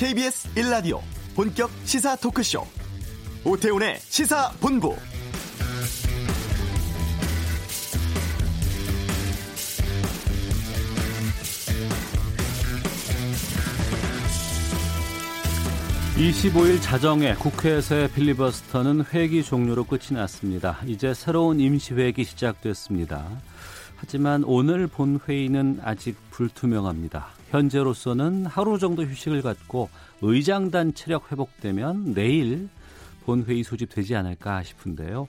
KBS 1라디오 본격 시사 토크쇼 오태훈의 시사본부 (25일) 자정에 국회에서의 필리버스터는 회기 종료로 끝이 났습니다. 이제 새로운 임시회기 시작됐습니다. 하지만 오늘 본회의는 아직 불투명합니다. 현재로서는 하루 정도 휴식을 갖고 의장단 체력 회복되면 내일 본회의 소집되지 않을까 싶은데요.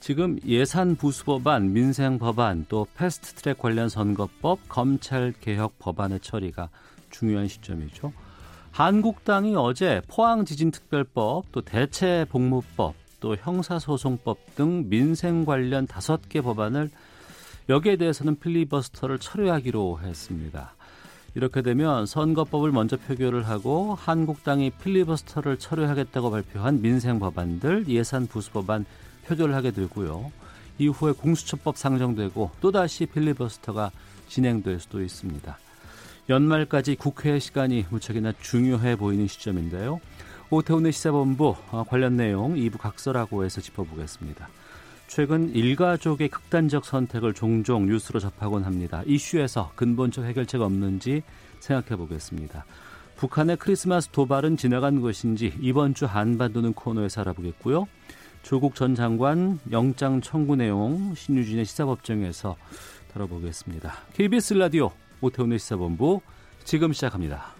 지금 예산 부수 법안, 민생 법안, 또 패스트 트랙 관련 선거법, 검찰 개혁 법안의 처리가 중요한 시점이죠. 한국당이 어제 포항 지진 특별법, 또 대체 복무법, 또 형사소송법 등 민생 관련 다섯 개 법안을 여기에 대해서는 필리버스터를 철회하기로 했습니다. 이렇게 되면 선거법을 먼저 표결을 하고 한국당이 필리버스터를 철회하겠다고 발표한 민생 법안들 예산 부수 법안 표결을 하게 되고요. 이후에 공수처법 상정되고 또다시 필리버스터가 진행될 수도 있습니다. 연말까지 국회 시간이 무척이나 중요해 보이는 시점인데요. 오태훈의 시사본부 어, 관련 내용 2부 각설하고 해서 짚어보겠습니다. 최근 일가족의 극단적 선택을 종종 뉴스로 접하곤 합니다. 이슈에서 근본적 해결책 없는지 생각해 보겠습니다. 북한의 크리스마스 도발은 지나간 것인지 이번 주 한반도는 코너에서 알아보겠고요. 조국 전 장관 영장 청구 내용 신유진의 시사법정에서 다뤄보겠습니다. KBS 라디오 오태훈의 시사본부 지금 시작합니다.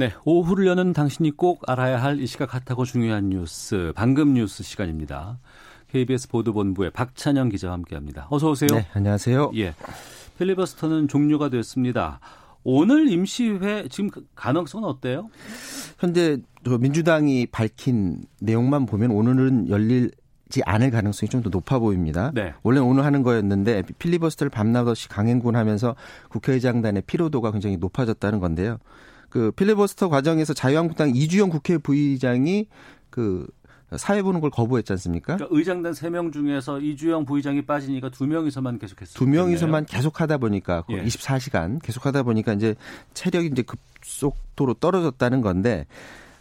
네, 오후를 여는 당신이 꼭 알아야 할 이 시각 핫하고 중요한 뉴스, 방금 뉴스 시간입니다. KBS 보도본부의 박찬영 기자와 함께합니다. 어서 오세요. 네, 안녕하세요. 예, 필리버스터는 종료가 됐습니다. 오늘 임시회 지금 그 가능성은 어때요? 현재 민주당이 밝힌 내용만 보면 오늘은 열릴 지 않을 가능성이 좀 더 높아 보입니다. 네. 원래 오늘 하는 거였는데 필리버스터를 밤낮 없이 강행군하면서 국회의장단의 피로도가 굉장히 높아졌다는 건데요. 그 필리버스터 과정에서 자유한국당 이주영 국회 부의장이 그 사회 보는 걸 거부했지 않습니까? 그러니까 의장단 3명 중에서 이주영 부의장이 빠지니까 2명이서만 계속했어요. 2명이서만 계속 하다 보니까 예. 24시간 계속 하다 보니까 이제 체력이 이제 급속도로 떨어졌다는 건데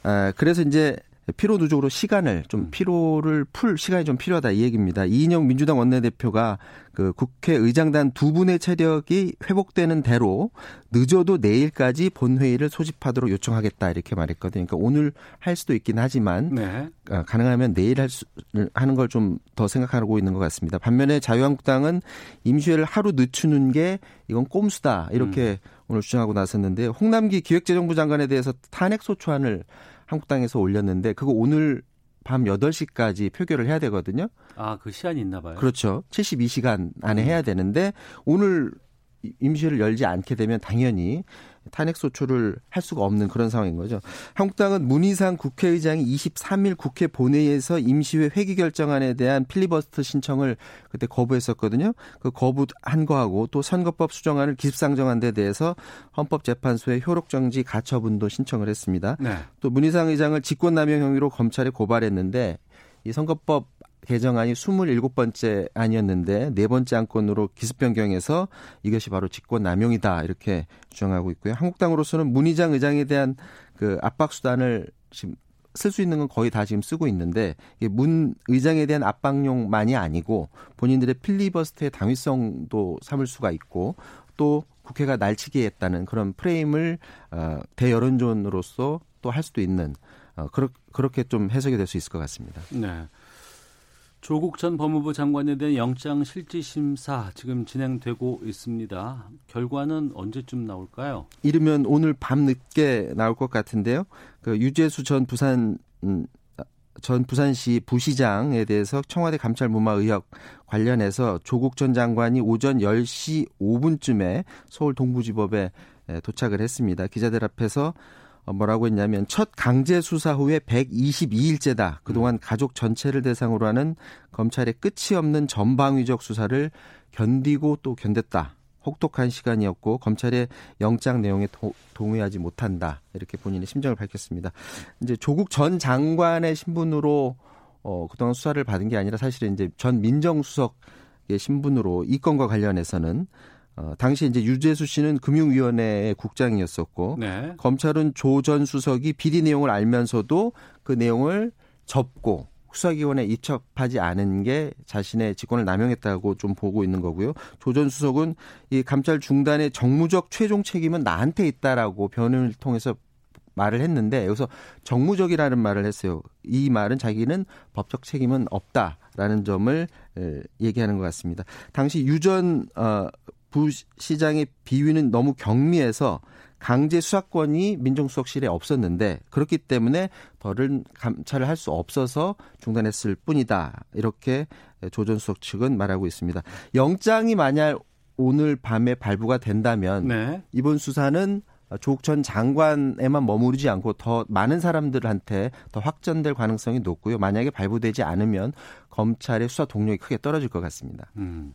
아 그래서 이제 피로 누적으로 시간을 좀 음. 피로를 풀 시간이 좀 필요하다 이 얘기입니다. 이인영 민주당 원내대표가 그 국회 의장단 두 분의 체력이 회복되는 대로 늦어도 내일까지 본회의를 소집하도록 요청하겠다 이렇게 말했거든요. 그러니까 오늘 할 수도 있긴 하지만 네. 어, 가능하면 내일 할 수, 하는 걸 좀 더 생각하고 있는 것 같습니다. 반면에 자유한국당은 임시회를 하루 늦추는 게 이건 꼼수다 이렇게 음. 오늘 주장하고 나섰는데 홍남기 기획재정부 장관에 대해서 탄핵 소추안을 한국당에서 올렸는데 그거 오늘 밤 8시까지 표결을 해야 되거든요. 아, 그 시한이 있나 봐요. 그렇죠. 72시간 안에 해야 되는데 오늘 임시회를 열지 않게 되면 당연히 탄핵 소추를 할 수가 없는 그런 상황인 거죠. 한국당은 문희상 국회의장이 23일 국회 본회의에서 임시회 회기 결정안에 대한 필리버스터 신청을 그때 거부했었거든요. 그 거부한 거하고 또 선거법 수정안을 기습상정한 데 대해서 헌법재판소에 효력정지 가처분도 신청을 했습니다. 네. 또 문희상 의장을 직권남용 혐의로 검찰에 고발했는데 이 선거법 개정안이 27번째 안이었는데 네 번째 안건으로 기습 변경해서 이것이 바로 직권 남용이다 이렇게 주장하고 있고요. 한국당으로서는 문희장 의장에 대한 그 압박 수단을 지금 쓸 수 있는 건 거의 다 지금 쓰고 있는데 이게 문 의장에 대한 압박용만이 아니고 본인들의 필리버스트의 당위성도 삼을 수가 있고 또 국회가 날치기 했다는 그런 프레임을 어, 대여론전으로서 또 할 수도 있는 어, 그렇, 그렇게 좀 해석이 될 수 있을 것 같습니다. 네. 조국 전 법무부 장관에 대한 영장 실질 심사 지금 진행되고 있습니다. 결과는 언제쯤 나올까요? 이르면 오늘 밤 늦게 나올 것 같은데요. 그 유재수 전 부산 음, 전 부산시 부시장에 대해서 청와대 감찰 무마 의혹 관련해서 조국 전 장관이 오전 10시 5분쯤에 서울 동부지법에 도착을 했습니다. 기자들 앞에서 어, 뭐라고 했냐면 첫 강제 수사 후에 122일째다. 그동안 음. 가족 전체를 대상으로 하는 검찰의 끝이 없는 전방위적 수사를 견디고 또 견뎠다. 혹독한 시간이었고 검찰의 영장 내용에 도, 동의하지 못한다. 이렇게 본인의 심정을 밝혔습니다. 이제 조국 전 장관의 신분으로 어 그동안 수사를 받은 게 아니라 사실은 이제 전 민정수석의 신분으로 이 건과 관련해서는 어, 당시 이제 유재수 씨는 금융위원회의 국장이었었고 네. 검찰은 조 전 수석이 비리 내용을 알면서도 그 내용을 접고 수사기관에 입첩하지 않은 게 자신의 직권을 남용했다고 좀 보고 있는 거고요. 조 전 수석은 이 감찰 중단의 정무적 최종 책임은 나한테 있다라고 변을 통해서 말을 했는데 여기서 정무적이라는 말을 했어요. 이 말은 자기는 법적 책임은 없다라는 점을 얘기하는 것 같습니다. 당시 유전 어, 부시장의 비위는 너무 경미해서 강제 수사권이 민정수석실에 없었는데 그렇기 때문에 벌은 감찰을 할 수 없어서 중단했을 뿐이다. 이렇게 조전 수석 측은 말하고 있습니다. 영장이 만약 오늘 밤에 발부가 된다면 네. 이번 수사는 조국 전 장관에만 머무르지 않고 더 많은 사람들한테 더 확전될 가능성이 높고요. 만약에 발부되지 않으면 검찰의 수사 동력이 크게 떨어질 것 같습니다. 음.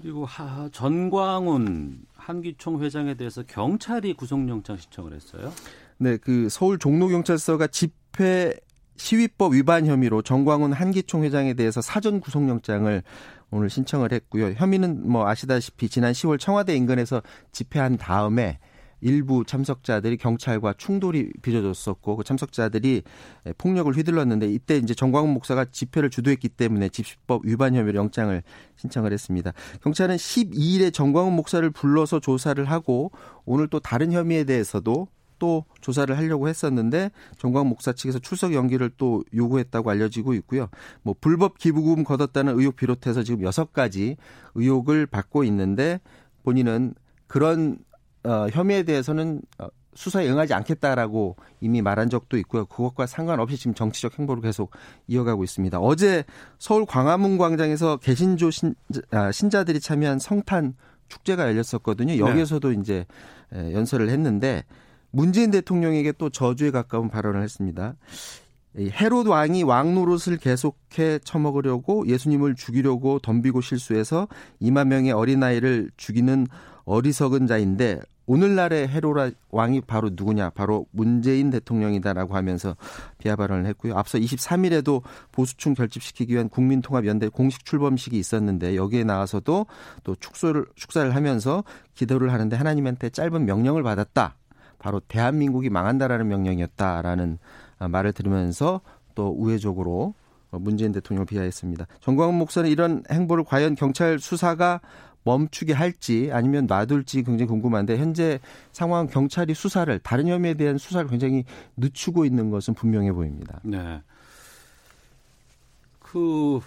그리고 하, 전광훈 한기총 회장에 대해서 경찰이 구속영장 신청을 했어요. 네, 그 서울 종로경찰서가 집회 시위법 위반 혐의로 정광훈 한기총 회장에 대해서 사전 구속영장을 오늘 신청을 했고요. 혐의는 뭐 아시다시피 지난 10월 청와대 인근에서 집회한 다음에 일부 참석자들이 경찰과 충돌이 빚어졌었고 그 참석자들이 폭력을 휘둘렀는데 이때 이제 정광훈 목사가 집회를 주도했기 때문에 집시법 위반 혐의로 영장을 신청을 했습니다. 경찰은 12일에 정광훈 목사를 불러서 조사를 하고 오늘 또 다른 혐의에 대해서도 또 조사를 하려고 했었는데 정광 목사 측에서 출석 연기를 또 요구했다고 알려지고 있고요. 뭐 불법 기부금 걷었다는 의혹 비롯해서 지금 여섯 가지 의혹을 받고 있는데 본인은 그런 어, 혐의에 대해서는 어, 수사에 응하지 않겠다라고 이미 말한 적도 있고요. 그것과 상관없이 지금 정치적 행보를 계속 이어가고 있습니다. 어제 서울 광화문 광장에서 개신조 신, 아, 신자들이 참여한 성탄 축제가 열렸었거든요. 네. 여기에서도 네. 이제 연설을 했는데 문재인 대통령에게 또 저주에 가까운 발언을 했습니다. 헤롯 왕이 왕 노릇을 계속해 처먹으려고 예수님을 죽이려고 덤비고 실수해서 2만 명의 어린아이를 죽이는 어리석은 자인데 오늘날의 헤로라 왕이 바로 누구냐? 바로 문재인 대통령이다라고 하면서 비하 발언을 했고요. 앞서 23일에도 보수층 결집시키기 위한 국민통합연대 공식 출범식이 있었는데 여기에 나와서도 또 축소를 축사를 하면서 기도를 하는데 하나님한테 짧은 명령을 받았다. 바로 대한민국이 망한다라는 명령이었다라는 말을 들으면서 또 우회적으로 문재인 대통령을 비하했습니다. 정광훈 목사는 이런 행보를 과연 경찰 수사가 멈추게 할지 아니면 놔둘지 굉장히 궁금한데 현재 상황 경찰이 수사를 다른 혐의에 대한 수사를 굉장히 늦추고 있는 것은 분명해 보입니다. 네. 그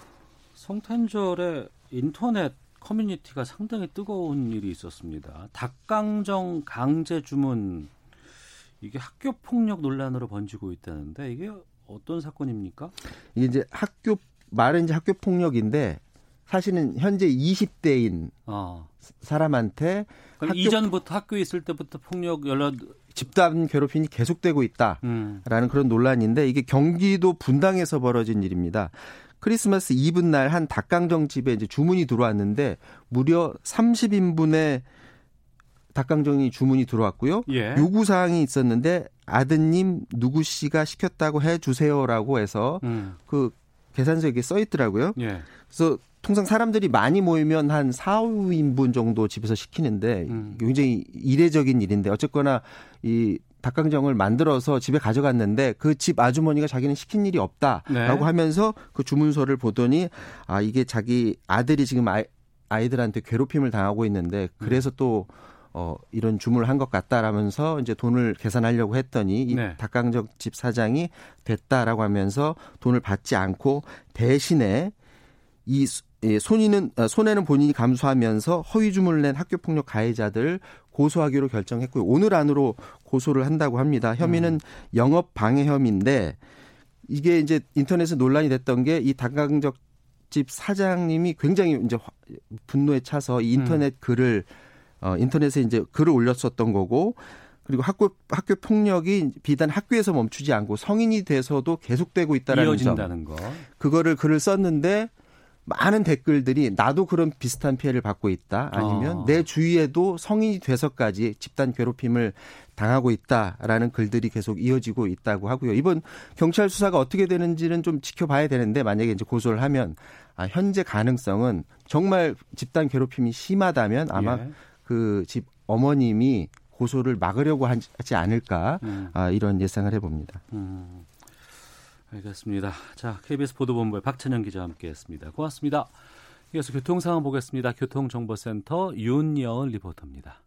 성탄절에 인터넷 커뮤니티가 상당히 뜨거운 일이 있었습니다. 닭강정 강제 주문 이게 학교 폭력 논란으로 번지고 있다는데 이게 어떤 사건입니까? 이게 이제 학교 말은 이제 학교 폭력인데 사실은 현재 20대인 어. 사람한테 학교, 이전부터 학교에 있을 때부터 폭력 연락 집단 괴롭힘이 계속되고 있다라는 음. 그런 논란인데 이게 경기도 분당에서 벌어진 일입니다. 크리스마스 이브 날 한 닭강정 집에 이제 주문이 들어왔는데 무려 30인분의 닭강정이 주문이 들어왔고요. 예. 요구 사항이 있었는데 아드님 누구 씨가 시켰다고 해 주세요라고 해서 음. 그 계산서에 써 있더라고요. 예. 그래서 통상 사람들이 많이 모이면 한 4, 5인분 정도 집에서 시키는데 음. 굉장히 이례적인 일인데 어쨌거나 이 닭강정을 만들어서 집에 가져갔는데 그 집 아주머니가 자기는 시킨 일이 없다라고 네. 하면서 그 주문서를 보더니 아 이게 자기 아들이 지금 아이, 아이들한테 괴롭힘을 당하고 있는데 그래서 음. 또 어, 이런 주문을 한 것 같다라면서 이제 돈을 계산하려고 했더니 이 네. 닭강정 집 사장이 됐다라고 하면서 돈을 받지 않고 대신에 이 예, 손이는 아, 손해는 본인이 감수하면서 허위 주문을 낸 학교 폭력 가해자들 고소하기로 결정했고요. 오늘 안으로 고소를 한다고 합니다. 혐의는 음. 영업 방해 혐의인데 이게 이제 인터넷에 논란이 됐던 게 이 닭강정 집 사장님이 굉장히 이제 분노에 차서 이 인터넷 음. 글을 어 인터넷에 이제 글을 올렸었던 거고 그리고 학교 학교 폭력이 비단 학교에서 멈추지 않고 성인이 돼서도 계속되고 있다라는 이어진다는 점. 거. 그거를 글을 썼는데 많은 댓글들이 나도 그런 비슷한 피해를 받고 있다. 아니면 어. 내 주위에도 성인이 돼서까지 집단 괴롭힘을 당하고 있다라는 글들이 계속 이어지고 있다고 하고요. 이번 경찰 수사가 어떻게 되는지는 좀 지켜봐야 되는데 만약에 이제 고소를 하면 아, 현재 가능성은 정말 집단 괴롭힘이 심하다면 아마 예. 그집 어머님이 고소를 막으려고 하지 않을까 음. 아, 이런 예상을 해봅니다. 음, 알겠습니다. 자, KBS 보도본부의 박찬영 기자와 함께했습니다. 고맙습니다. 이어서 교통 상황 보겠습니다. 교통정보센터 윤여은 리포터입니다.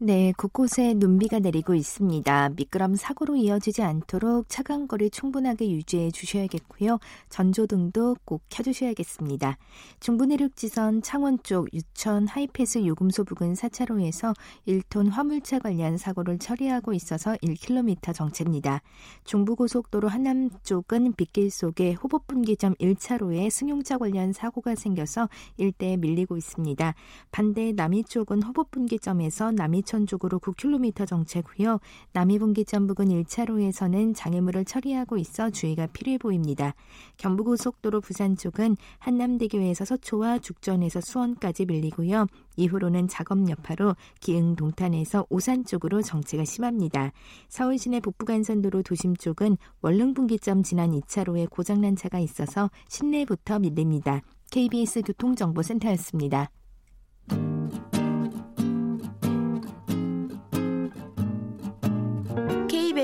네, 곳곳에 눈비가 내리고 있습니다. 미끄럼 사고로 이어지지 않도록 차간 거리 충분하게 유지해 주셔야겠고요. 전조등도 꼭 켜주셔야겠습니다. 중부내륙지선 창원 쪽 유천 하이패스 요금소 부근 4차로에서 1톤 화물차 관련 사고를 처리하고 있어서 1km 정체입니다. 중부고속도로 하남 쪽은 빗길 속에 호법분기점 1차로에 승용차 관련 사고가 생겨서 일대에 밀리고 있습니다. 반대 남이 쪽은 호법분기점에서 남이 천 쪽으로 9km 정체고요. 남이분기점 부근 1차로에서는 장애물을 처리하고 있어 주의가 필요해 보입니다. 경부고속도로 부산 쪽은 한남대교에서 서초와 죽전에서 수원까지 밀리고요. 이후로는 작업 여파로 기흥 동탄에서 오산 쪽으로 정체가 심합니다. 서울 시내 북부간선도로 도심 쪽은 월릉분기점 지난 2차로에 고장난 차가 있어서 신내부터 밀립니다. KBS 교통정보센터였습니다.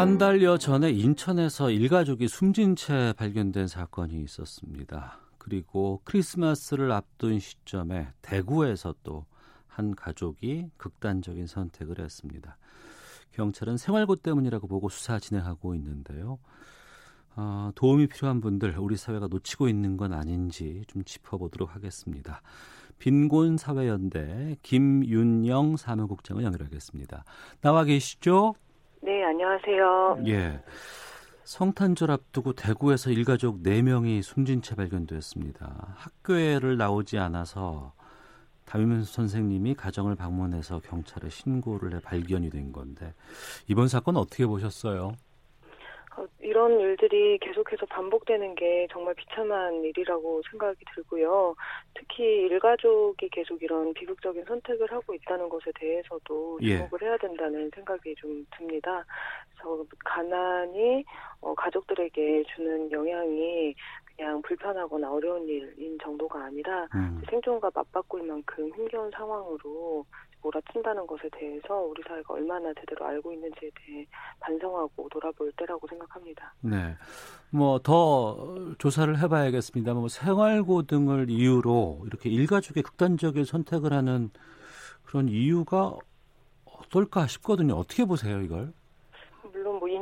한 달여 전에 인천에서 일가족이 숨진 채 발견된 사건이 있었습니다. 그리고 크리스마스를 앞둔 시점에 대구에서 또 한 가족이 극단적인 선택을 했습니다. 경찰은 생활고 때문이라고 보고 수사 진행하고 있는데요. 어, 도움이 필요한 분들 우리 사회가 놓치고 있는 건 아닌지 좀 짚어보도록 하겠습니다. 빈곤 사회연대 김윤영 사무국장을 연결하겠습니다. 나와 계시죠? 네, 안녕하세요. 예. 성탄절 앞두고 대구에서 일가족 4명이 숨진 채 발견됐습니다. 학교에를 나오지 않아서 담임 선생님이 가정을 방문해서 경찰에 신고를 해 발견이 된 건데 이번 사건 어떻게 보셨어요? 어, 이런 일들이 계속해서 반복되는 게 정말 비참한 일이라고 생각이 들고요. 특히 일가족이 계속 이런 비극적인 선택을 하고 있다는 것에 대해서도 예. 주목을 해야 된다는 생각이 좀 듭니다. 그래서 가난이 어, 가족들에게 주는 영향이 그냥 불편하거나 어려운 일인 정도가 아니라 음, 생존과 맞바꿀 만큼 힘겨운 상황으로 몰아친다는 것에 대해서 우리 사회가 얼마나 제대로 알고 있는지에 대해 반성하고 돌아볼 때라고 생각합니다. 네. 뭐 더 조사를 해봐야겠습니다. 뭐 생활고 등을 이유로 이렇게 일가족의 극단적인 선택을 하는 그런 이유가 어떨까 싶거든요. 어떻게 보세요, 이걸?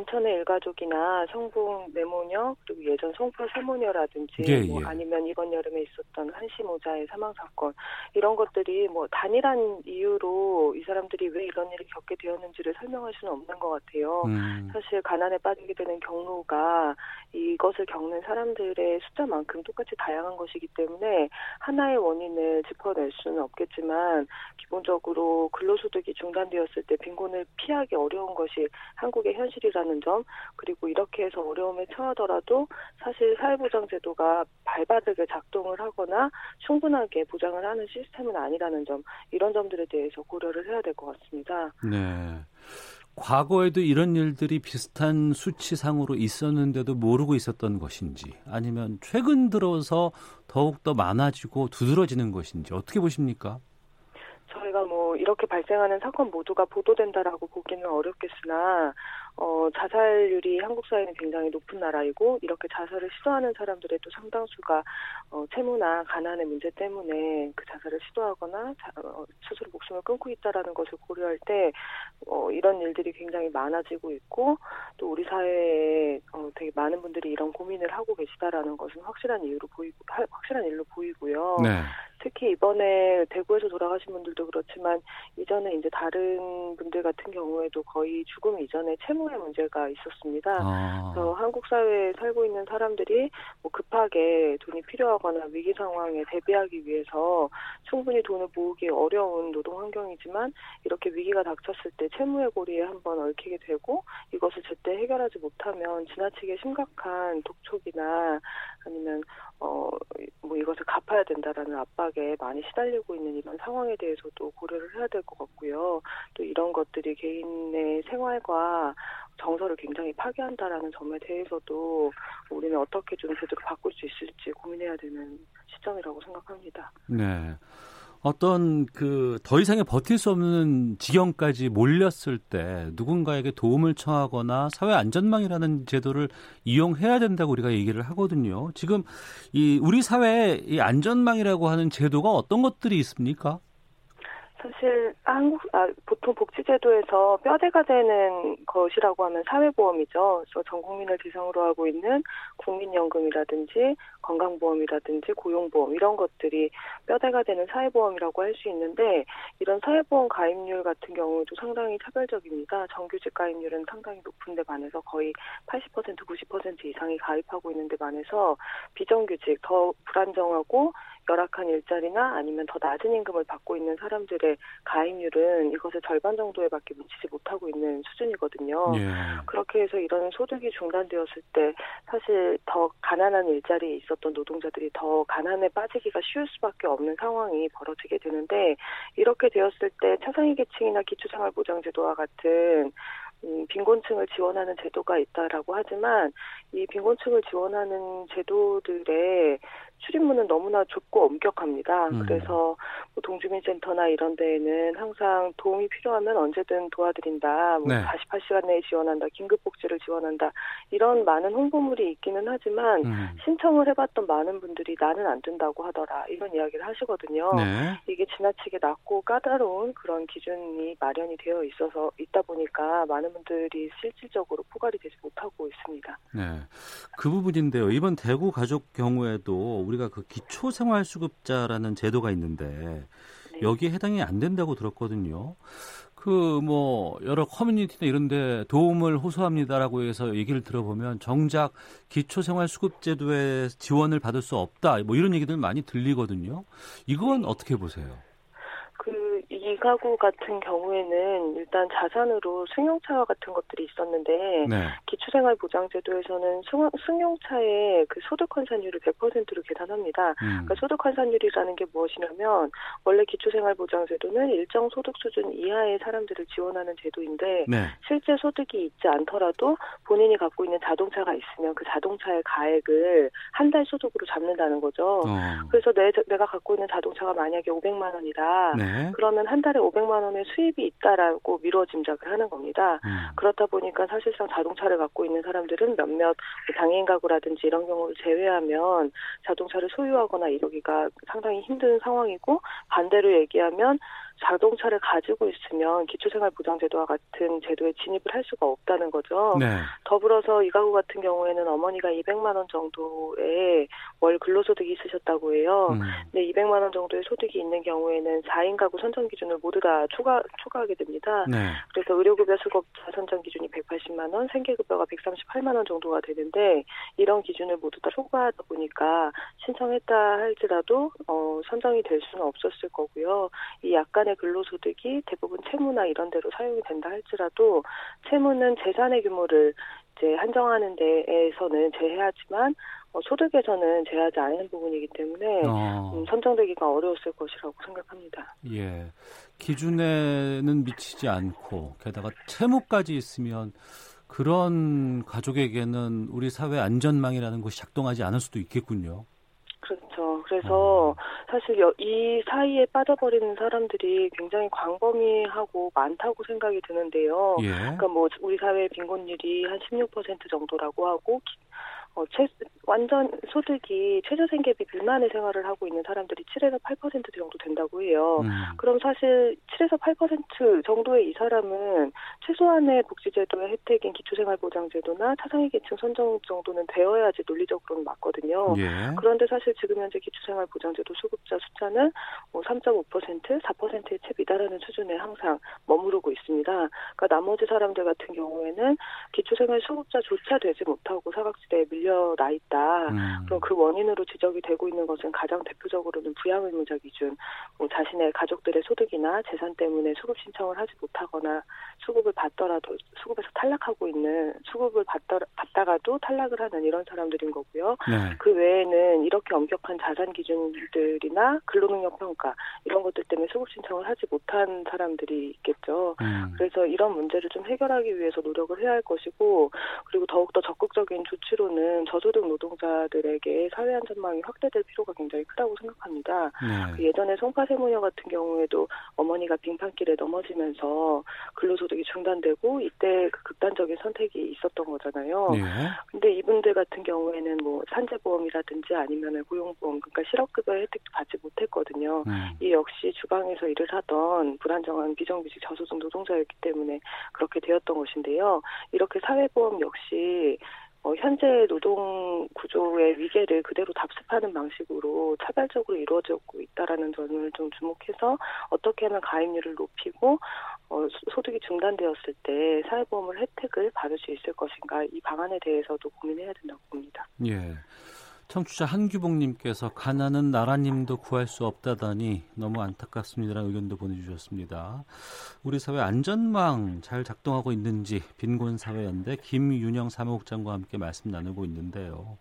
인천의 일가족이나 성북 내모녀 그리고 예전 송파 세모녀라든지 예, 뭐 예. 아니면 이번 여름에 있었던 한시 모자의 사망 사건 이런 것들이 뭐 단일한 이유로 이 사람들이 왜 이런 일을 겪게 되었는지를 설명할 수는 없는 것 같아요. 음, 사실 가난에 빠지게 되는 경로가 이것을 겪는 사람들의 숫자만큼 똑같이 다양한 것이기 때문에 하나의 원인을 짚어낼 수는 없겠지만 기본적으로 근로소득이 중단되었을 때 빈곤을 피하기 어려운 것이 한국의 현실이라는 점 그리고 이렇게 해서 어려움에 처하더라도 사실 사회보장제도가 발바르게 작동을 하거나 충분하게 보장을 하는 시스템은 아니라는 점 이런 점들에 대해서 고려를 해야 될 것 같습니다. 네. 과거에도 이런 일들이 비슷한 수치상으로 있었는데도 모르고 있었던 것인지 아니면 최근 들어서 더욱더 많아지고 두드러지는 것인지 어떻게 보십니까? 저희가 뭐 이렇게 발생하는 사건 모두가 보도된다라고 보기는 어렵겠으나 어, 자살률이 한국 사회는 굉장히 높은 나라이고 이렇게 자살을 시도하는 사람들의 또 상당수가 어, 채무나 가난의 문제 때문에 그 자살을 시도하거나 자, 어, 스스로 목숨을 끊고 있다라는 것을 고려할 때 어, 이런 일들이 굉장히 많아지고 있고 또 우리 사회에 어, 되게 많은 분들이 이런 고민을 하고 계시다라는 것은 확실한 이유로 보이고 하- 확실한 일로 보이고요. 네. 이번에 대구에서 돌아가신 분들도 그렇지만 이전에 이제 다른 분들 같은 경우에도 거의 죽음 이전에 채무의 문제가 있었습니다. 아. 그래서 한국 사회에 살고 있는 사람들이 뭐 급하게 돈이 필요하거나 위기 상황에 대비하기 위해서 충분히 돈을 모으기 어려운 노동 환경이지만 이렇게 위기가 닥쳤을 때 채무의 고리에 한번 얽히게 되고 이것을 제때 해결하지 못하면 지나치게 심각한 독촉이나 아니면 어 뭐 이것을 갚아야 된다라는 압박에 많이 시달리고 있는 이런 상황에 대해서도 고려를 해야 될 것 같고요. 또 이런 것들이 개인의 생활과 정서를 굉장히 파괴한다라는 점에 대해서도 우리는 어떻게 좀 제대로 바꿀 수 있을지 고민해야 되는 시점이라고 생각합니다. 네. 어떤 그 더 이상의 버틸 수 없는 지경까지 몰렸을 때 누군가에게 도움을 청하거나 사회 안전망이라는 제도를 이용해야 된다고 우리가 얘기를 하거든요. 지금 이 우리 사회에 이 안전망이라고 하는 제도가 어떤 것들이 있습니까? 사실 한국 아, 보통 복지제도에서 뼈대가 되는 것이라고 하면 사회보험이죠. 그래서 전 국민을 대상으로 하고 있는 국민연금이라든지 건강보험이라든지 고용보험 이런 것들이 뼈대가 되는 사회보험이라고 할 수 있는데 이런 사회보험 가입률 같은 경우도 상당히 차별적입니다. 정규직 가입률은 상당히 높은데 반해서 거의 80% 90% 이상이 가입하고 있는데 반해서 비정규직 더 불안정하고 열악한 일자리나 아니면 더 낮은 임금을 받고 있는 사람들의 가입률은 이것의 절반 정도에밖에 미치지 못하고 있는 수준이거든요. 예. 그렇게 해서 이런 소득이 중단되었을 때 사실 더 가난한 일자리에 있었던 노동자들이 더 가난에 빠지기가 쉬울 수밖에 없는 상황이 벌어지게 되는데 이렇게 되었을 때 차상위 계층이나 기초생활보장제도와 같은 음, 빈곤층을 지원하는 제도가 있다라고 하지만 이 빈곤층을 지원하는 제도들의 출입문은 너무나 좁고 엄격합니다. 음. 그래서 뭐 동주민센터나 이런 데에는 항상 도움이 필요하면 언제든 도와드린다. 뭐 네. 48시간 내에 지원한다. 긴급복지를 지원한다. 이런 많은 홍보물이 있기는 하지만 음. 신청을 해봤던 많은 분들이 나는 안 된다고 하더라. 이런 이야기를 하시거든요. 네. 이게 지나치게 낮고 까다로운 그런 기준이 마련이 되어 있어서 있다 보니까 많은 분들이 실질적으로 포괄이 되지 못하고 있습니다. 네. 그 부분인데요. 이번 대구 가족 경우에도 우리가 그 기초생활수급자라는 제도가 있는데 네. 여기에 해당이 안 된다고 들었거든요. 그 뭐 여러 커뮤니티나 이런데 도움을 호소합니다라고 해서 얘기를 들어보면 정작 기초생활수급제도에 지원을 받을 수 없다 뭐 이런 얘기들 많이 들리거든요. 이건 어떻게 보세요? 이 가구 같은 경우에는 일단 자산으로 승용차 같은 것들이 있었는데 네. 기초생활보장제도에서는 승용차의 그 소득 환산율을 100%로 계산합니다. 음. 그러니까 소득 환산율이라는 게 무엇이냐면 원래 기초생활보장제도는 일정 소득 수준 이하의 사람들을 지원하는 제도인데 네. 실제 소득이 있지 않더라도 본인이 갖고 있는 자동차가 있으면 그 자동차의 가액을 한 달 소득으로 잡는다는 거죠. 어. 그래서 내, 내가 갖고 있는 자동차가 만약에 500만 원이다. 네. 그러면 한한 달에 500만 원의 수입이 있다라고 미뤄 짐작을 하는 겁니다. 음. 그렇다 보니까 사실상 자동차를 갖고 있는 사람들은 몇몇 장애인 가구라든지 이런 경우를 제외하면 자동차를 소유하거나 이러기가 상당히 힘든 상황이고 반대로 얘기하면 자동차를 가지고 있으면 기초생활보장제도와 같은 제도에 진입을 할 수가 없다는 거죠. 네. 더불어서 이 가구 같은 경우에는 어머니가 200만 원 정도의 월 근로소득이 있으셨다고 해요. 음. 근데 200만 원 정도의 소득이 있는 경우에는 4인 가구 선정 기준을 모두 다 초과 초과하게 됩니다. 네. 그래서 의료급여 수급자 선정 기준이 180만 원, 생계급여가 138만 원 정도가 되는데 이런 기준을 모두 다 초과하다 보니까 신청했다 할지라도 어, 선정이 될 수는 없었을 거고요. 이 약간 기간의 근로소득이 대부분 채무나 이런 데로 사용이 된다 할지라도 채무는 재산의 규모를 이제 한정하는 데에서는 제외하지만 어, 소득에서는 제하지 않는 부분이기 때문에 어. 음, 선정되기가 어려웠을 것이라고 생각합니다. 예, 기준에는 미치지 않고 게다가 채무까지 있으면 그런 가족에게는 우리 사회 안전망이라는 것이 작동하지 않을 수도 있겠군요. 그렇죠. 그래서 음. 사실 이 사이에 빠져버리는 사람들이 굉장히 광범위하고 많다고 생각이 드는데요. 예. 그러니까 뭐 우리 사회 빈곤율이 한 16% 정도라고 하고 어, 최, 완전 소득이 최저생계비 미만의 생활을 하고 있는 사람들이 7에서 8% 정도 된다고 해요. 음. 그럼 사실 7에서 8% 정도의 이 사람은 최소한의 복지제도의 혜택인 기초생활보장제도나 차상위계층 선정 정도는 되어야지 논리적으로는 맞거든요. 예. 그런데 사실 지금 현재 기초생활보장제도 수급자 숫자는 뭐 3.5%, 4%의 채 미달하는 수준에 항상 머무르고 있습니다. 그러니까 나머지 사람들 같은 경우에는 기초생활 수급자조차 되지 못하고 사각지대에 밀 려나 있다. 음. 그럼 그 원인으로 지적이 되고 있는 것은 가장 대표적으로는 부양의무자 기준, 뭐 자신의 가족들의 소득이나 재산 때문에 수급 신청을 하지 못하거나 수급을 받더라도 수급에서 탈락하고 있는 수급을 받더, 받다가도 탈락을 하는 이런 사람들인 거고요. 네. 그 외에는 이렇게 엄격한 자산 기준들이나 근로능력 평가 이런 것들 때문에 수급 신청을 하지 못한 사람들이 있겠죠. 음. 그래서 이런 문제를 좀 해결하기 위해서 노력을 해야 할 것이고 그리고 더욱더 적 극적인 조치로는 저소득 노동자들에게 사회 안전망이 확대될 필요가 굉장히 크다고 생각합니다. 네. 그 예전에 송파세무녀 같은 경우에도 어머니가 빙판길에 넘어지면서 근로소득이 중단되고 이때 그 극단적인 선택이 있었던 거잖아요. 네. 근데 이분들 같은 경우에는 뭐 산재보험이라든지 아니면 고용보험 그러니까 실업급여 혜택도 받지 못했거든요. 네. 이 역시 주방에서 일을 하던 불안정한 비정규직 저소득 노동자였기 때문에 그렇게 되었던 것인데요. 이렇게 사회보험 역시 어, 현재 노동 구조의 위계를 그대로 답습하는 방식으로 차별적으로 이루어지고 있다라는 점을 좀 주목해서 어떻게 하면 가입률을 높이고 어, 소득이 중단되었을 때 사회보험을 혜택을 받을 수 있을 것인가 이 방안에 대해서도 고민해야 된다고 봅니다. 예. 청취자 한규봉님께서 가난은 나라님도 구할 수 없다더니 너무 안타깝습니다라는 의견도 보내주셨습니다. 우리 사회 안전망 잘 작동하고 있는지 빈곤 사회연대 김윤영 사무국장과 함께 말씀 나누고 있는데요.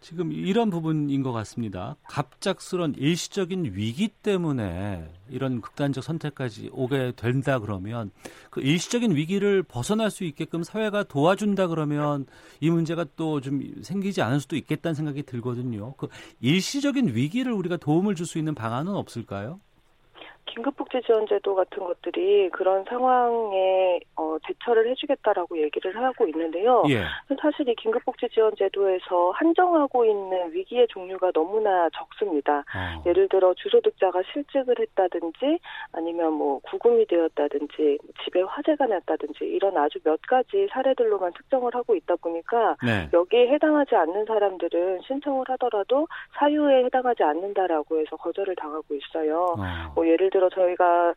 지금 이런 부분인 것 같습니다. 갑작스런 일시적인 위기 때문에 이런 극단적 선택까지 오게 된다 그러면 그 일시적인 위기를 벗어날 수 있게끔 사회가 도와준다 그러면 이 문제가 또 좀 생기지 않을 수도 있겠다는 생각이 들거든요. 그 일시적인 위기를 우리가 도움을 줄 수 있는 방안은 없을까요? 긴급복지지원제도 같은 것들이 그런 상황에 어, 대처를 해주겠다라고 얘기를 하고 있는데요. 예. 사실 이 긴급복지지원제도에서 한정하고 있는 위기의 종류가 너무나 적습니다. 어. 예를 들어 주소득자가 실직을 했다든지 아니면 뭐 구금이 되었다든지 집에 화재가 났다든지 이런 아주 몇 가지 사례들로만 특정을 하고 있다 보니까 네. 여기에 해당하지 않는 사람들은 신청을 하더라도 사유에 해당하지 않는다라고 해서 거절을 당하고 있어요. 어. 뭐 예를 들어 들어 저희가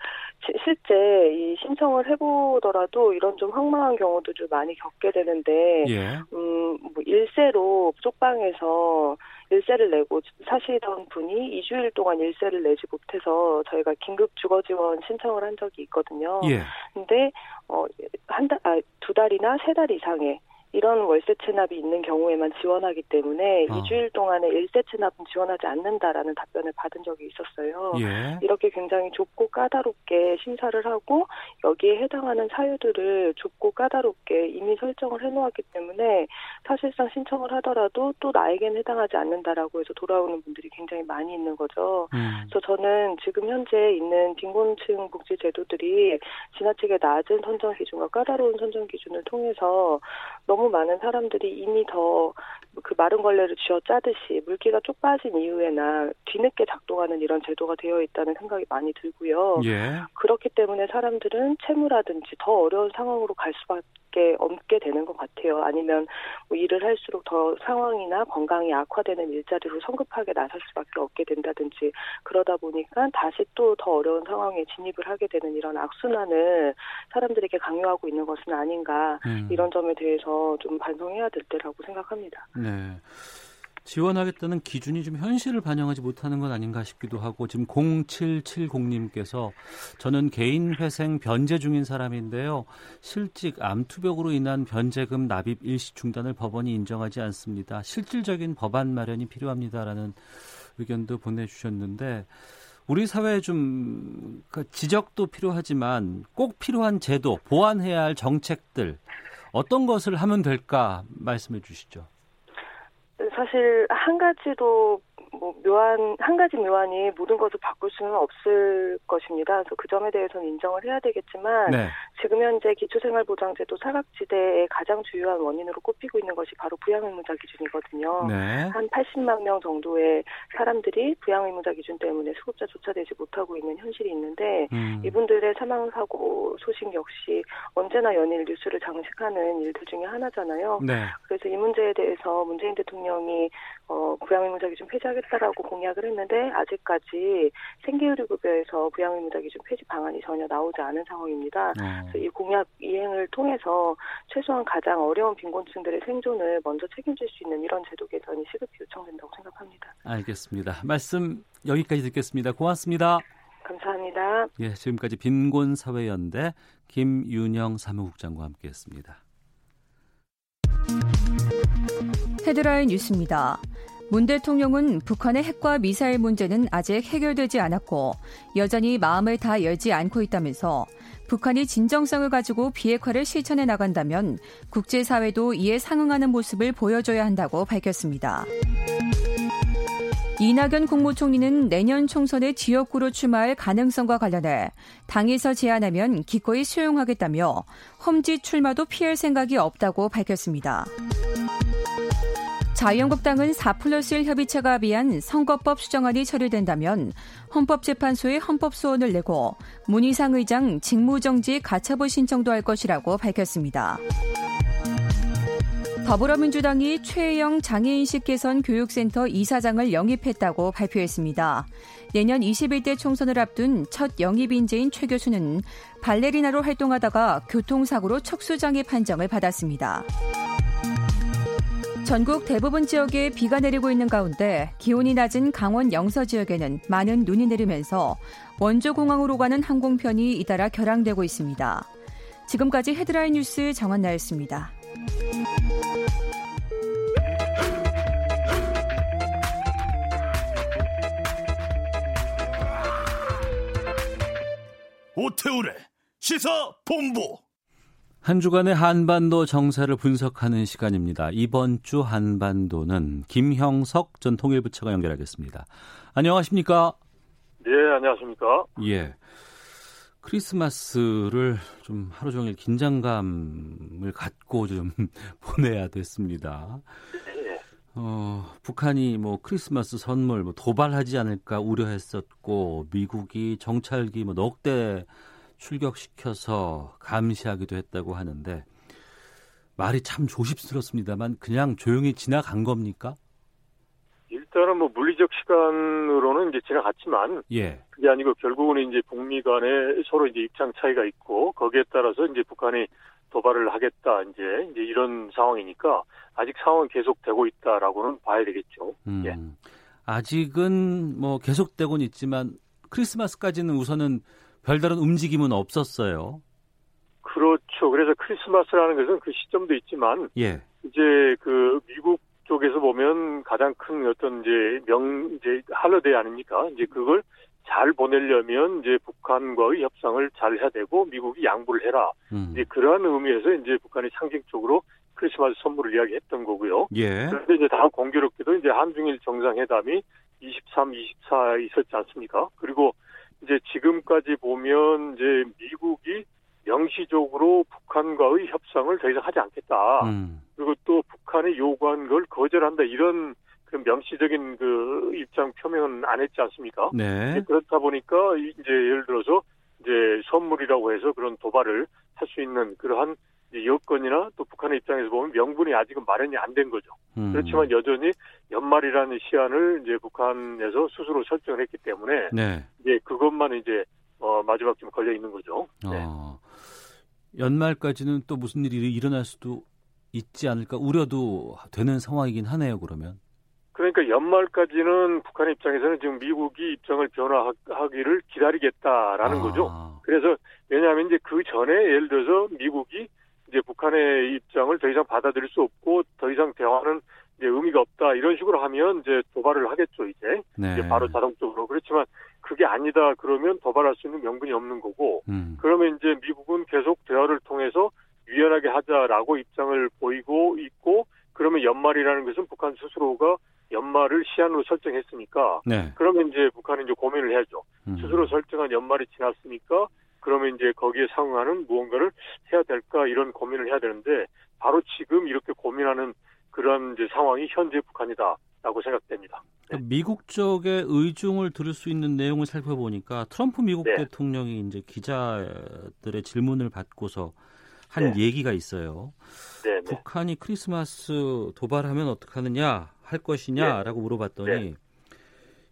실제 이 신청을 해보더라도 이런 좀 황망한 경우도 좀 많이 겪게 되는데, 예. 음, 뭐 일세로 쪽방에서 일세를 내고 사시던 분이 2주일 동안 일세를 내지 못해서 저희가 긴급 주거 지원 신청을 한 적이 있거든요. 예. 근데 어 한 달, 아, 두 달이나 세 달 이상의 이런 월세 체납이 있는 경우에만 지원하기 때문에 어. 2주일 동안에 일세 체납은 지원하지 않는다라는 답변을 받은 적이 있었어요. 예. 이렇게 굉장히 좁고 까다롭게 심사를 하고 여기에 해당하는 사유들을 좁고 까다롭게 이미 설정을 해놓았기 때문에 사실상 신청을 하더라도 또 나에겐 해당하지 않는다라고 해서 돌아오는 분들이 굉장히 많이 있는 거죠. 음. 그래서 저는 지금 현재 있는 빈곤층 복지 제도들이 지나치게 낮은 선정 기준과 까다로운 선정 기준을 통해서 너무 많은 사람들이 이미 더 그 마른 걸레를 쥐어 짜듯이 물기가 쭉 빠진 이후에나 뒤늦게 작동하는 이런 제도가 되어 있다는 생각이 많이 들고요. 예. 그렇기 때문에 사람들은 채무라든지 더 어려운 상황으로 갈 수밖에 수밖에 없게 되는 것 같아요. 아니면 뭐 일을 할수록 더 상황이나 건강이 악화되는 일자리로 성급하게 나설 수밖에 없게 된다든지 그러다 보니까 다시 또 더 어려운 상황에 진입을 하게 되는 이런 악순환을 사람들에게 강요하고 있는 것은 아닌가 음. 이런 점에 대해서 좀 반성해야 될 때라고 생각합니다. 네. 지원하겠다는 기준이 좀 현실을 반영하지 못하는 건 아닌가 싶기도 하고 지금 0770님께서 저는 개인 회생 변제 중인 사람인데요. 실직 암투병으로 인한 변제금 납입 일시 중단을 법원이 인정하지 않습니다. 실질적인 법안 마련이 필요합니다라는 의견도 보내주셨는데 우리 사회에 좀그 지적도 필요하지만 꼭 필요한 제도, 보완해야 할 정책들 어떤 것을 하면 될까 말씀해 주시죠. 사실 한 가지도 뭐 묘한 한 가지 묘안이 모든 것을 바꿀 수는 없을 것입니다. 그래서 그 점에 대해서는 인정을 해야 되겠지만 네. 지금 현재 기초생활보장제도 사각지대의 가장 주요한 원인으로 꼽히고 있는 것이 바로 부양의무자 기준이거든요. 네. 한 80만 명 정도의 사람들이 부양의무자 기준 때문에 수급자조차 되지 못하고 있는 현실이 있는데 음. 이분들의 사망 사고 소식 역시 언제나 연일 뉴스를 장식하는 일들 중에 하나잖아요. 네. 그래서 이 문제에 대해서 문재인 대통령이 어, 부양의무자 기준 폐지하겠 다라고 공약을 했는데 아직까지 생계의료 급여에서 부양의무자 기준 폐지 방안이 전혀 나오지 않은 상황입니다. 어. 그래서 이 공약 이행을 통해서 최소한 가장 어려운 빈곤층들의 생존을 먼저 책임질 수 있는 이런 제도 개선이 시급히 요청된다고 생각합니다. 알겠습니다. 말씀 여기까지 듣겠습니다. 고맙습니다. 감사합니다. 예, 지금까지 빈곤사회연대 김윤영 사무국장과 함께했습니다. 헤드라인 뉴스입니다. 문 대통령은 북한의 핵과 미사일 문제는 아직 해결되지 않았고 여전히 마음을 다 열지 않고 있다면서 북한이 진정성을 가지고 비핵화를 실천해 나간다면 국제사회도 이에 상응하는 모습을 보여줘야 한다고 밝혔습니다. 이낙연 국무총리는 내년 총선에 지역구로 출마할 가능성과 관련해 당에서 제안하면 기꺼이 수용하겠다며 험지 출마도 피할 생각이 없다고 밝혔습니다. 자유한국당은 4 플러스 1 협의체가 합의한 선거법 수정안이 처리된다면 헌법재판소에 헌법소원을 내고 문희상 의장 직무정지 가처분 신청도 할 것이라고 밝혔습니다. 더불어민주당이 최혜영 장애인식 개선 교육센터 이사장을 영입했다고 발표했습니다. 내년 21대 총선을 앞둔 첫 영입 인재인 최 교수는 발레리나로 활동하다가 교통사고로 척수장애 판정을 받았습니다. 전국 대부분 지역에 비가 내리고 있는 가운데 기온이 낮은 강원 영서 지역에는 많은 눈이 내리면서 원조공항으로 가는 항공편이 잇따라 결항되고 있습니다. 지금까지 헤드라인 뉴스 정한나였습니다. 오태우래 시사 본부 한 주간의 한반도 정세를 분석하는 시간입니다. 이번 주 한반도는 김형석 전 통일부처가 연결하겠습니다. 안녕하십니까? 네, 안녕하십니까? 예. 크리스마스를 좀 하루 종일 긴장감을 갖고 좀 보내야 됐습니다. 어, 북한이 뭐 크리스마스 선물 뭐 도발하지 않을까 우려했었고 미국이 정찰기 뭐 넉대 출격시켜서 감시하기도 했다고 하는데 말이 참 조심스럽습니다만 그냥 조용히 지나간 겁니까? 일단은 뭐 물리적 시간으로는 이제 지나갔지만 예. 그게 아니고 결국은 이제 북미 간에 서로 이제 입장 차이가 있고 거기에 따라서 이제 북한이 도발을 하겠다 이제 이제 이런 상황이니까 아직 상황은 계속되고 있다라고는 봐야 되겠죠. 음, 예. 아직은 뭐 계속되고는 있지만 크리스마스까지는 우선은 별다른 움직임은 없었어요. 그렇죠. 그래서 크리스마스라는 것은 그 시점도 있지만 예. 이제 그 미국 쪽에서 보면 가장 큰 어떤 이제 명 이제 할러데이 아닙니까? 이제 그걸 잘 보내려면 이제 북한과의 협상을 잘 해야 되고 미국이 양보를 해라. 음. 이제 그러한 의미에서 이제 북한이 상징적으로 크리스마스 선물을 이야기했던 거고요. 예. 그런데 이제 다음 공교롭게도 이제 한중일 정상회담이 23, 24 있었지 않습니까? 그리고 이제 지금까지 보면 이제 미국이 명시적으로 북한과의 협상을 더 이상 하지 않겠다. 음. 그리고 또 북한이 요구한 걸 거절한다. 이런 그 명시적인 그 입장 표명은 안 했지 않습니까? 네. 그렇다 보니까 이제 예를 들어서 이제 선물이라고 해서 그런 도발을 할 수 있는 그러한 여건이나 또 북한의 입장에서 보면 명분이 아직은 마련이 안 된 거죠. 음. 그렇지만 여전히 연말이라는 시한을 이제 북한에서 스스로 설정을 했기 때문에 네. 이제 그것만 이제 어, 마지막 쯤 걸려 있는 거죠. 네. 어, 연말까지는 또 무슨 일이 일어날 수도 있지 않을까 우려도 되는 상황이긴 하네요. 그러면. 그러니까 연말까지는 북한 입장에서는 지금 미국이 입장을 변화하기를 기다리겠다라는 아. 거죠. 그래서 왜냐하면 이제 그 전에 예를 들어서 미국이 이제 북한의 입장을 더 이상 받아들일 수 없고 더 이상 대화는 이제 의미가 없다 이런 식으로 하면 이제 도발을 하겠죠 이제, 네. 이제 바로 자동적으로 그렇지만 그게 아니다 그러면 도발할 수 있는 명분이 없는 거고 음. 그러면 이제 미국은 계속 대화를 통해서 유연하게 하자라고 입장을 보이고 있고 그러면 연말이라는 것은 북한 스스로가 연말을 시한으로 설정했으니까 네. 그러면 이제 북한은 이제 고민을 해야죠. 음. 스스로 설정한 연말이 지났으니까 그러면 이제 거기에 상응하는 무언가를 해야 될까 이런 고민을 해야 되는데 바로 지금 이렇게 고민하는 그런 이제 상황이 현재 북한이다라고 생각됩니다. 네. 미국 쪽의 의중을 들을 수 있는 내용을 살펴보니까 트럼프 미국 네. 대통령이 이제 기자들의 질문을 받고서 한 네. 얘기가 있어요. 네, 네. 북한이 크리스마스 도발하면 어떡하느냐 할 것이냐라고 네. 물어봤더니 네.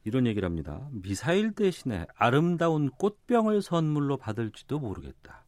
이런 얘기를 합니다. 미사일 대신에 아름다운 꽃병을 선물로 받을지도 모르겠다.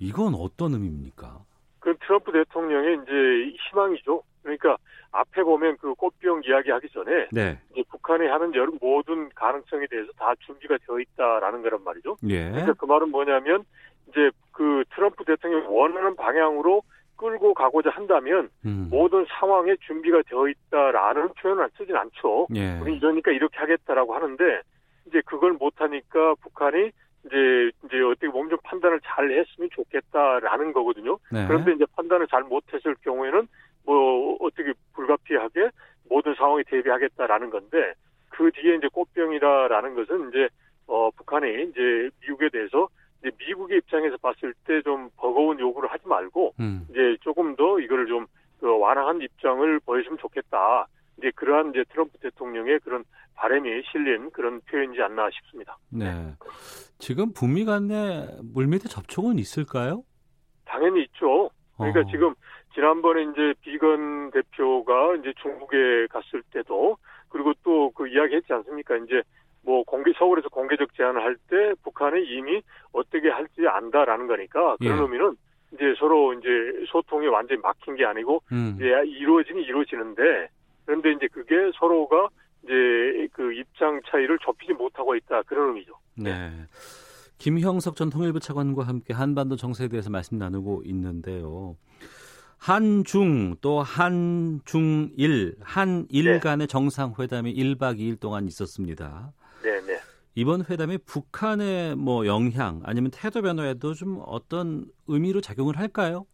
이건 어떤 의미입니까? 그 트럼프 대통령의 이제 희망이죠. 그러니까 앞에 보면 그 꽃병 이야기하기 전에 네. 이제 북한이 하는 여러 모든 가능성에 대해서 다 준비가 되어 있다라는 거란 말이죠. 예. 그러니까 그 말은 뭐냐면 이제 그 트럼프 대통령이 원하는 방향으로 끌고 가고자 한다면 음. 모든 상황에 준비가 되어 있다라는 표현을 쓰진 않죠. 예. 우리 이러니까 이렇게 하겠다라고 하는데 이제 그걸 못하니까 북한이 이제 이제 어떻게 보면 좀 판단을 잘 했으면 좋겠다라는 거거든요. 네. 그런데 이제 판단을 잘 못했을 경우에는 뭐 어떻게 불가피하게 모든 상황에 대비하겠다라는 건데 그 뒤에 이제 꽃병이다라는 것은 이제 어 북한이 이제 미국에 대해서 이제 미국의 입장에서 봤을 때 좀 버거운 요구를 하지 말고 음. 이제 조금 더 이거를 좀 그 완화한 입장을 보여주면 좋겠다. 이제 그러한 이제 트럼프 대통령의 그런 바람이 실린 그런 표현이지 않나 싶습니다. 네. 지금 북미 간의 물밑에 접촉은 있을까요? 당연히 있죠. 그러니까 어. 지금 지난번에 이제 비건 대표가 이제 중국에 갔을 때도 그리고 또 그 이야기 했지 않습니까? 이제 뭐 공개 서울에서 공개적 제안을 할 때 북한이 이미 어떻게 할지 안다라는 거니까 그런 예. 의미는 이제 서로 이제 소통이 완전히 막힌 게 아니고 음. 이제 이루어지는 이루어지는데 그런데 이제 그게 서로가 이제 그 입장 차이를 좁히지 못하고 있다 그런 의미죠. 네. 김형석 전 통일부 차관과 함께 한반도 정세에 대해서 말씀 나누고 있는데요. 한중 또 한중일 한일 네. 간의 정상회담이 1박 2일 동안 있었습니다. 네, 네. 이번 회담이 북한의 뭐 영향 아니면 태도 변화에도 좀 어떤 의미로 작용을 할까요?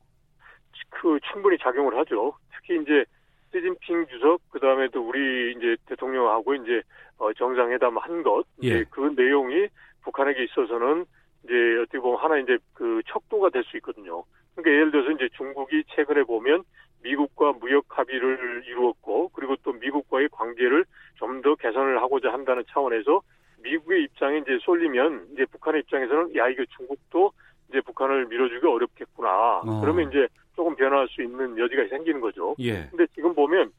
그 충분히 작용을 하죠. 특히 이제 시진핑 주석 그다음에 또 우리 이제 대통령하고 이제 어 정상회담 한 것, 예. 그 내용이 북한에게 있어서는 이제 어떻게 보면 하나 이제 그 척도가 될 수 있거든요. 그러니까 예를 들어서 이제 중국이 최근에 보면 미국과 무역 합의를 이루었고 그리고 또 미국과의 관계를 좀 더 개선을 하고자 한다는 차원에서 미국의 입장에 이제 쏠리면 이제 북한의 입장에서는 야 이거 중국도 이제 북한을 밀어주기 어렵겠구나. 어. 그러면 이제 조금 변화할 수 있는 여지가 생기는 거죠. 예. 근데 지금 보면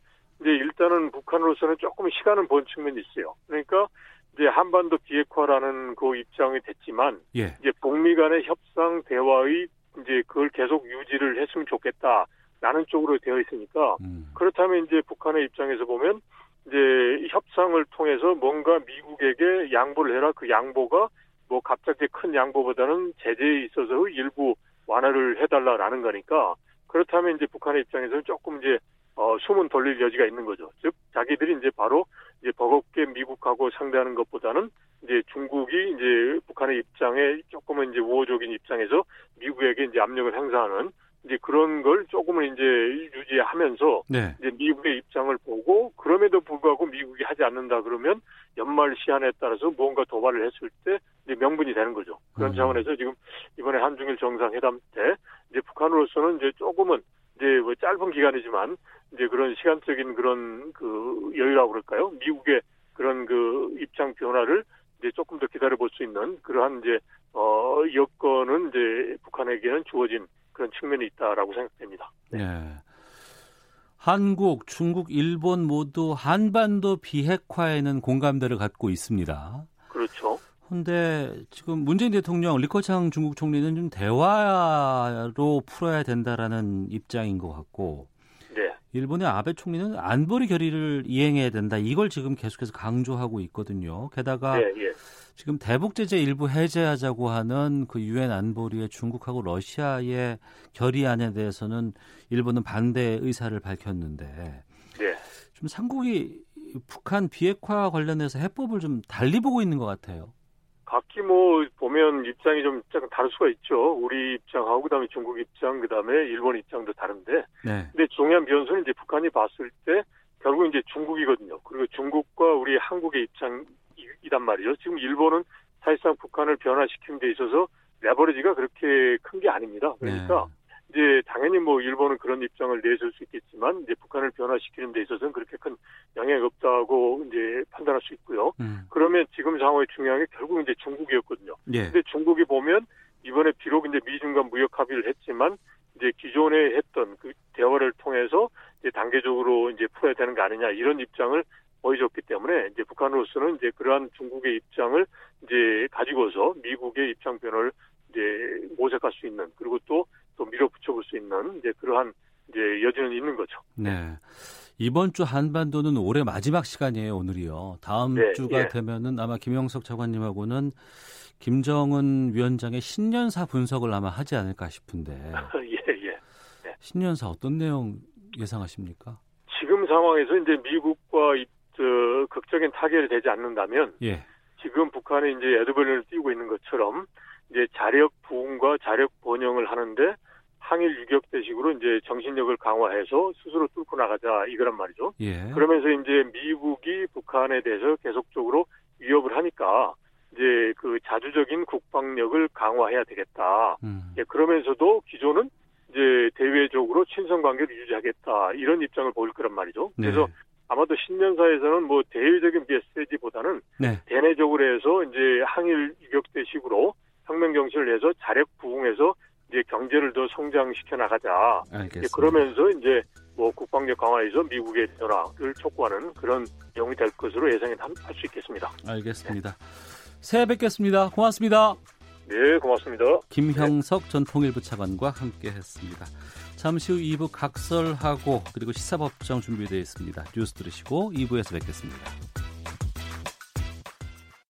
이제 일단은 북한으로서는 조금 시간을 본 측면이 있어요. 그러니까 이제 한반도 비핵화라는 그 입장이 됐지만 예. 이제 북미 간의 협상 대화의 이제 그걸 계속 유지를 했으면 좋겠다 라는 쪽으로 되어 있으니까 음. 그렇다면 이제 북한의 입장에서 보면 이제 협상을 통해서 뭔가 미국에게 양보를 해라 그 양보가 뭐 갑자기 큰 양보보다는 제재에 있어서 일부 완화를 해달라라는 거니까 그렇다면 이제 북한의 입장에서는 조금 이제 어, 숨은 돌릴 여지가 있는 거죠. 즉, 자기들이 이제 바로 이제 버겁게 미국하고 상대하는 것보다는 이제 중국이 이제 북한의 입장에 조금은 이제 우호적인 입장에서 미국에게 이제 압력을 행사하는 이제 그런 걸 조금은 이제 유지하면서 네. 이제 미국의 입장을 보고 그럼에도 불구하고 미국이 하지 않는다 그러면 연말 시한에 따라서 무언가 도발을 했을 때 이제 명분이 되는 거죠. 그런 음. 차원에서 지금 이번에 한중일 정상회담 때 이제 북한으로서는 이제 조금은 이제 뭐 짧은 기간이지만 이제 그런 시간적인 그런 그 여유라고 그럴까요? 미국의 그런 그 입장 변화를 이제 조금 더 기다려 볼 수 있는 그러한 이제 어 여건은 이제 북한에게는 주어진 그런 측면이 있다라고 생각됩니다. 네. 네. 한국, 중국, 일본 모두 한반도 비핵화에는 공감대를 갖고 있습니다. 그렇죠. 근데 지금 문재인 대통령, 리커창 중국 총리는 좀 대화로 풀어야 된다라는 입장인 것 같고, 네. 일본의 아베 총리는 안보리 결의를 이행해야 된다. 이걸 지금 계속해서 강조하고 있거든요. 게다가 네, 예. 지금 대북 제재 일부 해제하자고 하는 그 유엔 안보리의 중국하고 러시아의 결의안에 대해서는 일본은 반대 의사를 밝혔는데, 네. 좀 삼국이 북한 비핵화 관련해서 해법을 좀 달리 보고 있는 것 같아요. 각기 뭐 보면 입장이 좀 다를 수가 있죠. 우리 입장하고 그다음에 중국 입장, 그다음에 일본 입장도 다른데. 네. 근데 중요한 변수는 이제 북한이 봤을 때 결국 이제 중국이거든요. 그리고 중국과 우리 한국의 입장 이란 말이죠. 지금 일본은 사실상 북한을 변화시키는 데 있어서 레버리지가 그렇게 큰 게 아닙니다. 그러니까 네. 이제 당연히 뭐 일본은 그런 입장을 내줄 수 있겠지만 이제 북한을 변화시키는 데 있어서는 그렇게 큰 영향이 없다고 이제 판단할 수 있고요. 음. 그러면 지금 상황이 중요한 게 결국 이제 중국이었거든요. 예. 근데 중국이 보면 이번에 비록 이제 미중과 무역 합의를 했지만 이제 기존에 했던 그 대화를 통해서 이제 단계적으로 이제 풀어야 되는 거 아니냐 이런 입장을 보여줬기 때문에 이제 북한으로서는 이제 그러한 중국의 입장을 이제 가지고서 미국의 입장 변화를 이제 모색할 수 있는 그리고 또 또 밀어붙여 볼 수 있는 이제 그러한 이제 여지는 있는 거죠. 네. 이번 주 한반도는 올해 마지막 시간이에요, 오늘이요. 다음 네, 주가 예. 되면은 아마 김영석 차관님하고는 김정은 위원장의 신년사 분석을 아마 하지 않을까 싶은데. 예, 예. 네. 신년사 어떤 내용 예상하십니까? 지금 상황에서 이제 미국과 이, 저, 극적인 타결이 되지 않는다면 예. 지금 북한이 이제 에드벌린을 띄우고 있는 것처럼 이제 자력 부흥과 자력 번영을 하는데 항일 유격 대식으로 이제 정신력을 강화해서 스스로 뚫고 나가자 이거란 말이죠. 예. 그러면서 이제 미국이 북한에 대해서 계속적으로 위협을 하니까 이제 그 자주적인 국방력을 강화해야 되겠다. 음. 예, 그러면서도 기존은 이제 대외적으로 친선 관계를 유지하겠다 이런 입장을 보일 거란 말이죠. 네. 그래서 아마도 신년사에서는 뭐 대외적인 메시지보다는 네. 대내적으로 해서 이제 항일 유격대식으로 혁명 정신을 내서 자력 부흥해서 이제 경제를 더 성장시켜 나가자. 알겠습니다. 그러면서 이제 뭐 국방력 강화에서 미국의 변화를 촉구하는 그런 내용이 될 것으로 예상이 할 수 있겠습니다. 알겠습니다. 네. 새해 뵙겠습니다. 고맙습니다. 네, 고맙습니다. 김형석 네. 전 통일부 차관과 함께했습니다. 잠시 후 2부 각설하고 그리고 시사법정 준비되어 있습니다. 뉴스 들으시고 2부에서 뵙겠습니다.